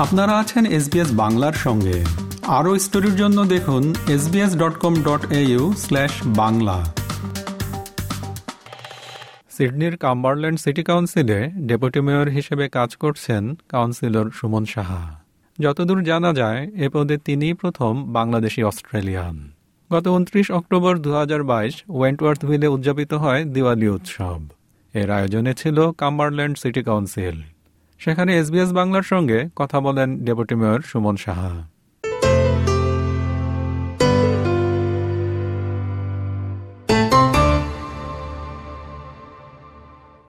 আপনারা আছেন এসবিএস বাংলার সঙ্গে। আরও স্টোরির জন্য দেখুন SBS dot com dot Bangla. সিডনির Cumberland city কাউন্সিলে ডেপুটি মেয়র হিসেবে কাজ করছেন কাউন্সিলর সুমন সাহা। যতদূর জানা যায়, এ পদে তিনিই প্রথম বাংলাদেশি অস্ট্রেলিয়ান। গত উনত্রিশ অক্টোবর দু হাজার বাইশ ওয়েন্টওয়ার্থভিলে উদযাপিত হয় দিওয়ালি উৎসব। এর আয়োজনে ছিল কাম্বারল্যান্ড সিটি কাউন্সিল। সেখানে এসবিএস বাংলার সঙ্গে কথা বলেন ডেপুটি মেয়র সুমন সাহা।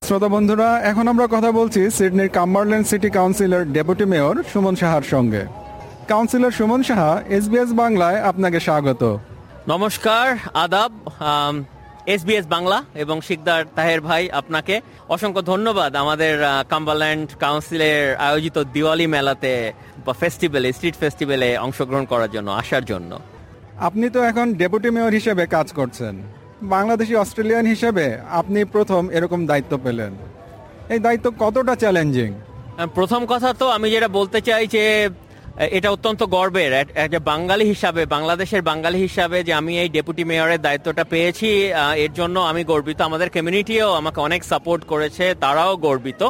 শ্রোতা বন্ধুরা এখন আমরা কথা বলছি সিডনির Cumberland city councillor deputy mayor Suman সাহার সঙ্গে। কাউন্সিলর সুমন সাহা এসবিএস বাংলায় আপনাকে স্বাগত। নমস্কার আদাব এসবিএস বাংলা এবং শিকদার তাহের ভাই আপনাকে অসংখ্য ধন্যবাদ আমাদের কাম্বাল্যান্ড কাউন্সিলের আয়োজিত দিওয়ালি মেলাতে বা ফেস্টিভ্যালে স্ট্রিট ফেস্টিভ্যালে অংশগ্রহণ করার জন্য আসার জন্য। আপনি তো এখন ডেপুটি মেয়র হিসেবে কাজ করছেন। বাংলাদেশি অস্ট্রেলিয়ান হিসেবে আপনি প্রথম এরকম দায়িত্ব পেলেন। এই দায়িত্ব কতটা চ্যালেঞ্জিং প্রথম কথা তো আমি যেটা বলতে চাই যে এটা অত্যন্ত গর্বের। একটা বাঙালি হিসাবে, বাংলাদেশের বাঙালি হিসাবে যে আমি এই ডেপুটি মেয়রের দায়িত্বটা পেয়েছি এর জন্য আমি গর্বিত। আমাদের কমিউনিটিও আমাকে অনেক সাপোর্ট করেছে, তারাও গর্বিত।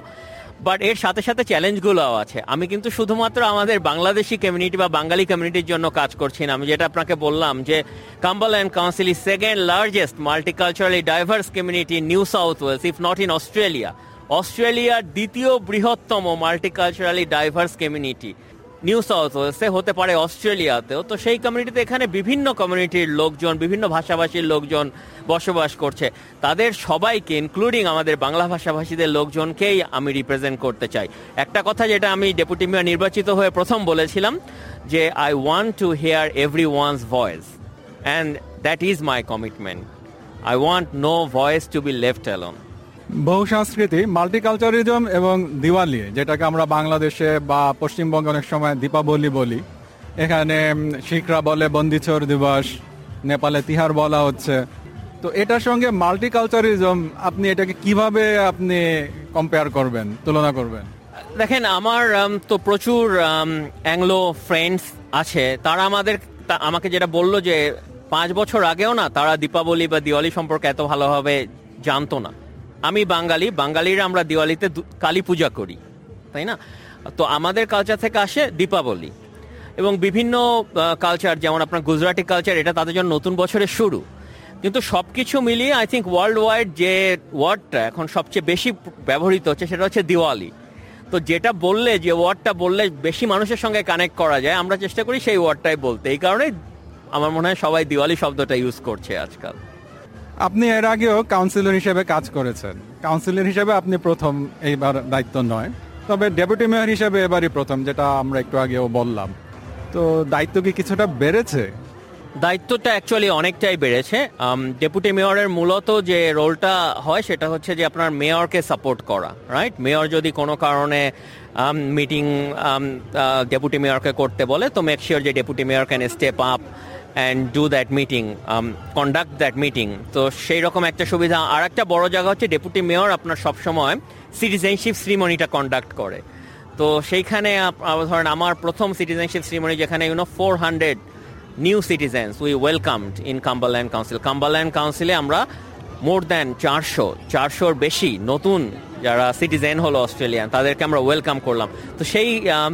বাট এর সাথে সাথে চ্যালেঞ্জগুলোও আছে। আমি কিন্তু শুধুমাত্র আমাদের বাংলাদেশি কমিউনিটি বা বাঙালি কমিউনিটির জন্য কাজ করছি না। আমি যেটা আপনাকে বললাম যে Cumberland council is second largest multiculturally diverse community New South Wales if not in Australia অস্ট্রেলিয়ার দ্বিতীয় বৃহত্তম multiculturally diverse community New South ওয়েলসে হতে পারে অস্ট্রেলিয়াতেও, তো সেই কমিউনিটিতে এখানে বিভিন্ন কমিউনিটির লোকজন, বিভিন্ন ভাষাভাষীর লোকজন বসবাস করছে। তাদের সবাইকে ইনক্লুডিং আমাদের বাংলা ভাষাভাষীদের লোকজনকেই আমি রিপ্রেজেন্ট করতে চাই। একটা কথা যেটা আমি ডেপুটি মেয়র নির্বাচিত হয়ে প্রথম বলেছিলাম, যে I want to hear everyone's voice and that is my commitment I want no voice to be left alone বহু সংস্কৃতি মাল্টিকালচারিজম এবং দিওয়ালি, যেটাকে আমরা বাংলাদেশে বা পশ্চিমবঙ্গে অনেক সময় দীপাবলি বলি। এখানে শিখরা বলে বন্দিছর দিবস, নেপালে তিহার বলা হচ্ছে। তো এটার সঙ্গে মাল্টিকালচারিজম, আপনি এটাকে কীভাবে আপনি কম্পেয়ার করবেন, তুলনা করবেন? দেখেন, আমার তো প্রচুর অ্যাংলো ফ্রেন্ডস আছে। তারা আমাদের আমাকে যেটা বলল যে, পাঁচ বছর আগেও না তারা দীপাবলি বা দিওয়ালি সম্পর্কে এত ভালোভাবে জানতো না। আমি বাঙালি, বাঙালিরা আমরা দিওয়ালিতে কালী পূজা করি, তাই না? তো আমাদের কালচার থেকে আসে দীপাবলি। এবং বিভিন্ন কালচার যেমন আপনার গুজরাটি কালচার এটা তাদের জন্য নতুন বছরের শুরু। কিন্তু সব কিছু মিলিয়ে আই থিঙ্ক ওয়ার্ল্ড ওয়াইড যে ওয়ার্ডটা এখন সবচেয়ে বেশি ব্যবহৃত হচ্ছে, সেটা হচ্ছে দিওয়ালি। তো যেটা বললে, যে ওয়ার্ডটা বললে বেশি মানুষের সঙ্গে কানেক্ট করা যায়, আমরা চেষ্টা করি সেই ওয়ার্ডটাই বলতে। এই কারণে আমার মনে হয় সবাই দিওয়ালি শব্দটা ইউজ করছে আজকাল। আপনি এর আগেও কাউন্সিলর হিসেবে কাজ করেছেন। কাউন্সিলর হিসেবে আপনি প্রথম এইবার দায়িত্ব নয়, তবে ডেপুটি মেয়র হিসেবে এবারই প্রথম, যেটা আমরা একটু আগেও বললাম। তো দায়িত্ব কি কিছুটা বেড়েছে? দায়িত্বটা অ্যাকচুয়ালি অনেকটাই বেড়েছে। ডেপুটি মেয়রের মূলত যে রোলটা হয়, সেটা হচ্ছে যে আপনার মেয়রকে সাপোর্ট করা রাইট মেয়র যদি কোনো কারণে মিটিং ডেপুটি মেয়রকে করতে বলে, তো মেক শিওর যে deputy mayor can step up and do that meeting conduct that meeting তো সেই রকম একটা সুবিধা। আর একটা বড় জায়গা হচ্ছে ডেপুটি মেয়র আপনার সবসময় সিটিজেনশিপ শ্রীমণিটা কন্ডাক্ট করে। তো সেইখানে ধরেন আমার প্রথম সিটিজেনশিপ শ্রীমণি যেখানে you know four hundred new citizens we welcomed in Cumberland council Cumberland কাউন্সিলে আমরা মোর দ্যান চারশো, চারশোর বেশি নতুন যারা সিটিজেন হলো অস্ট্রেলিয়ান তাদেরকে আমরা ওয়েলকাম করলাম। তো সেই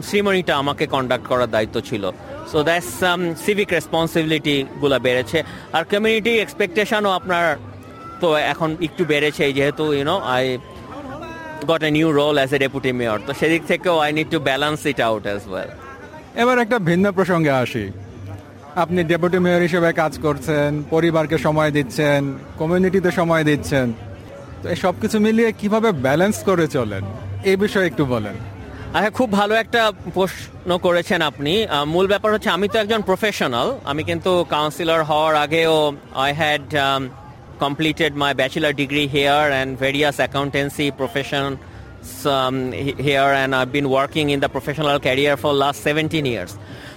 শ্রীমণিটা আমাকে কন্ডাক্ট করার দায়িত্ব ছিল। সো দ্যাটস সাম সিভিক রেসপন্সিবিলিটিগুলো বেড়েছে। আর কমিউনিটি এক্সপেকটেশনও আপনার তো এখন একটু বেড়েছে যেহেতু you know I got a new role as a deputy mayor তো সেদিক থেকেও I need to balance it out as well এবার একটা ভিন্ন প্রসঙ্গে আসি। আপনি ডেপুটি মেয়র হিসেবে কাজ করছেন, পরিবারকে সময় দিচ্ছেন কমিউনিটিতে সময় দিচ্ছেন। তো এই সব কিছু মিলিয়ে কীভাবে ব্যালেন্স করে চলেন? এই বিষয়ে একটু বলেন। হ্যাঁ খুব ভালো একটা প্রশ্ন করেছেন আপনি মূল ব্যাপার হচ্ছে আমি তো একজন প্রফেশনাল আমি কিন্তু কাউন্সিলর হওয়ার আগেও I had my bachelor degree here and various accountancy profession um, here and I've been working in the professional career for last 17 years.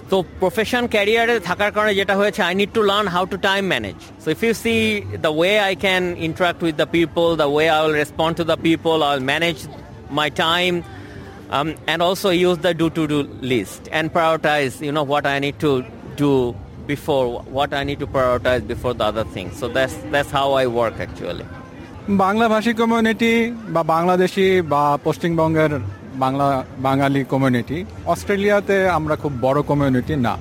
তো প্রফেশন ক্যারিয়ারে থাকার কারণে যেটা হয়েছে I need to learn how to time manage so if you see the way I can interact with the people the way I will respond to the people I will manage my time um, and also use the do to do list and prioritize you know what i need to do before what i need to prioritize before the other things so that's that's how i work actually Bangla ভাষী community বা বাংলাদেশি বা পশ্চিমবঙ্গের বাংলা বাঙালি community অস্ট্রেলিয়াতে আমরা খুব বড় community না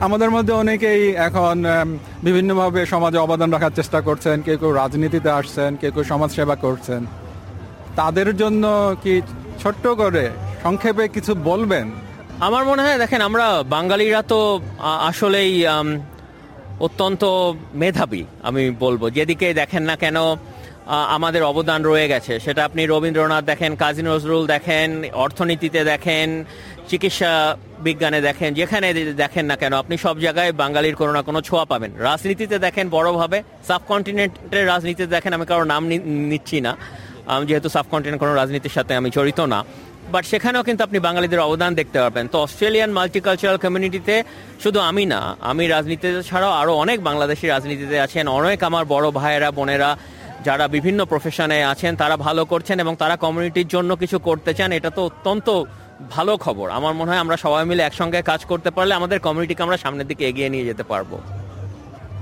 আমাদের মধ্যে অনেকেই এখন উম, বিভিন্নভাবে সমাজে অবদান রাখার চেষ্টা করছেন কেউ কেউ রাজনীতিতে আসছেন কেউ কেউ সমাজ সেবা করছেন তাদের জন্য কি ছোট্ট করে সংক্ষেপে কিছু বলবেন? আমার মনে হয়, দেখেন, আমরা বাঙালিরা তো আসলেই অত্যন্ত মেধাবী, আমি বলব। যেদিকে দেখেন না কেন আমাদের অবদান রয়ে গেছে। সেটা আপনি রবীন্দ্রনাথ দেখেন, কাজী নজরুল দেখেন, অর্থনীতিতে দেখেন, চিকিৎসা বিজ্ঞানে দেখেন, যেখানে দেখেন না কেন, আপনি সব জায়গায় বাঙালির কোনো না কোনো ছোঁয়া পাবেন। রাজনীতিতে দেখেন বড়ভাবে সাবকন্টিনেন্টের রাজনীতিতে দেখেন, আমি কারও নাম নিচ্ছি না। যেহেতু সাবকন্টিনেন্ট কোনো রাজনীতির সাথে আমি জড়িত না। বাট সেখানেও কিন্তু আপনি বাঙালিদের অবদান দেখতে পারবেন। তো অস্ট্রেলিয়ান মাল্টিকালচারাল কমিউনিটিতে শুধু আমি না, আমি রাজনীতিতে ছাড়াও আরও অনেক বাংলাদেশি রাজনীতিতে আছেন। অনেক আমার বড় ভাইয়েরা, বোনেরা যারা বিভিন্ন প্রফেশনে আছেন, তারা ভালো করছেন এবং তারা কমিউনিটির জন্য কিছু করতে চান, এটা তো অত্যন্ত ভালো খবর। আমার মনে হয় আমরা সবাই মিলে একসঙ্গে কাজ করতে পারলে আমাদের কমিউনিটিকে আমরা সামনের দিকে এগিয়ে নিয়ে যেতে পারব।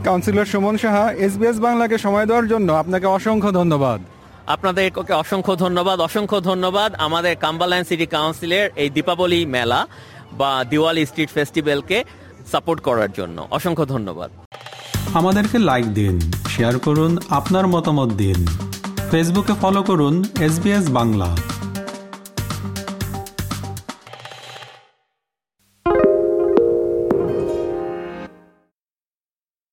কাউন্সিলর সুমন সাহা এসবিএস বাংলাকে সময় দেওয়ার জন্য আপনাকে অসংখ্য ধন্যবাদ। আপনাদেরকে অসংখ্য ধন্যবাদ অসংখ্য ধন্যবাদ আমাদের কাম্বালায়ন সিটি কাউন্সিলের এই দীপাবলি মেলা বা দিওয়ালি স্ট্রিট ফেস্টিভ্যালকে সাপোর্ট করার জন্য। অসংখ্য ধন্যবাদ। আমাদেরকে লাইক দিন, শেয়ার করুন, আপনার মতামত দিন। ফেসবুকে ফলো করুন এস বাংলা।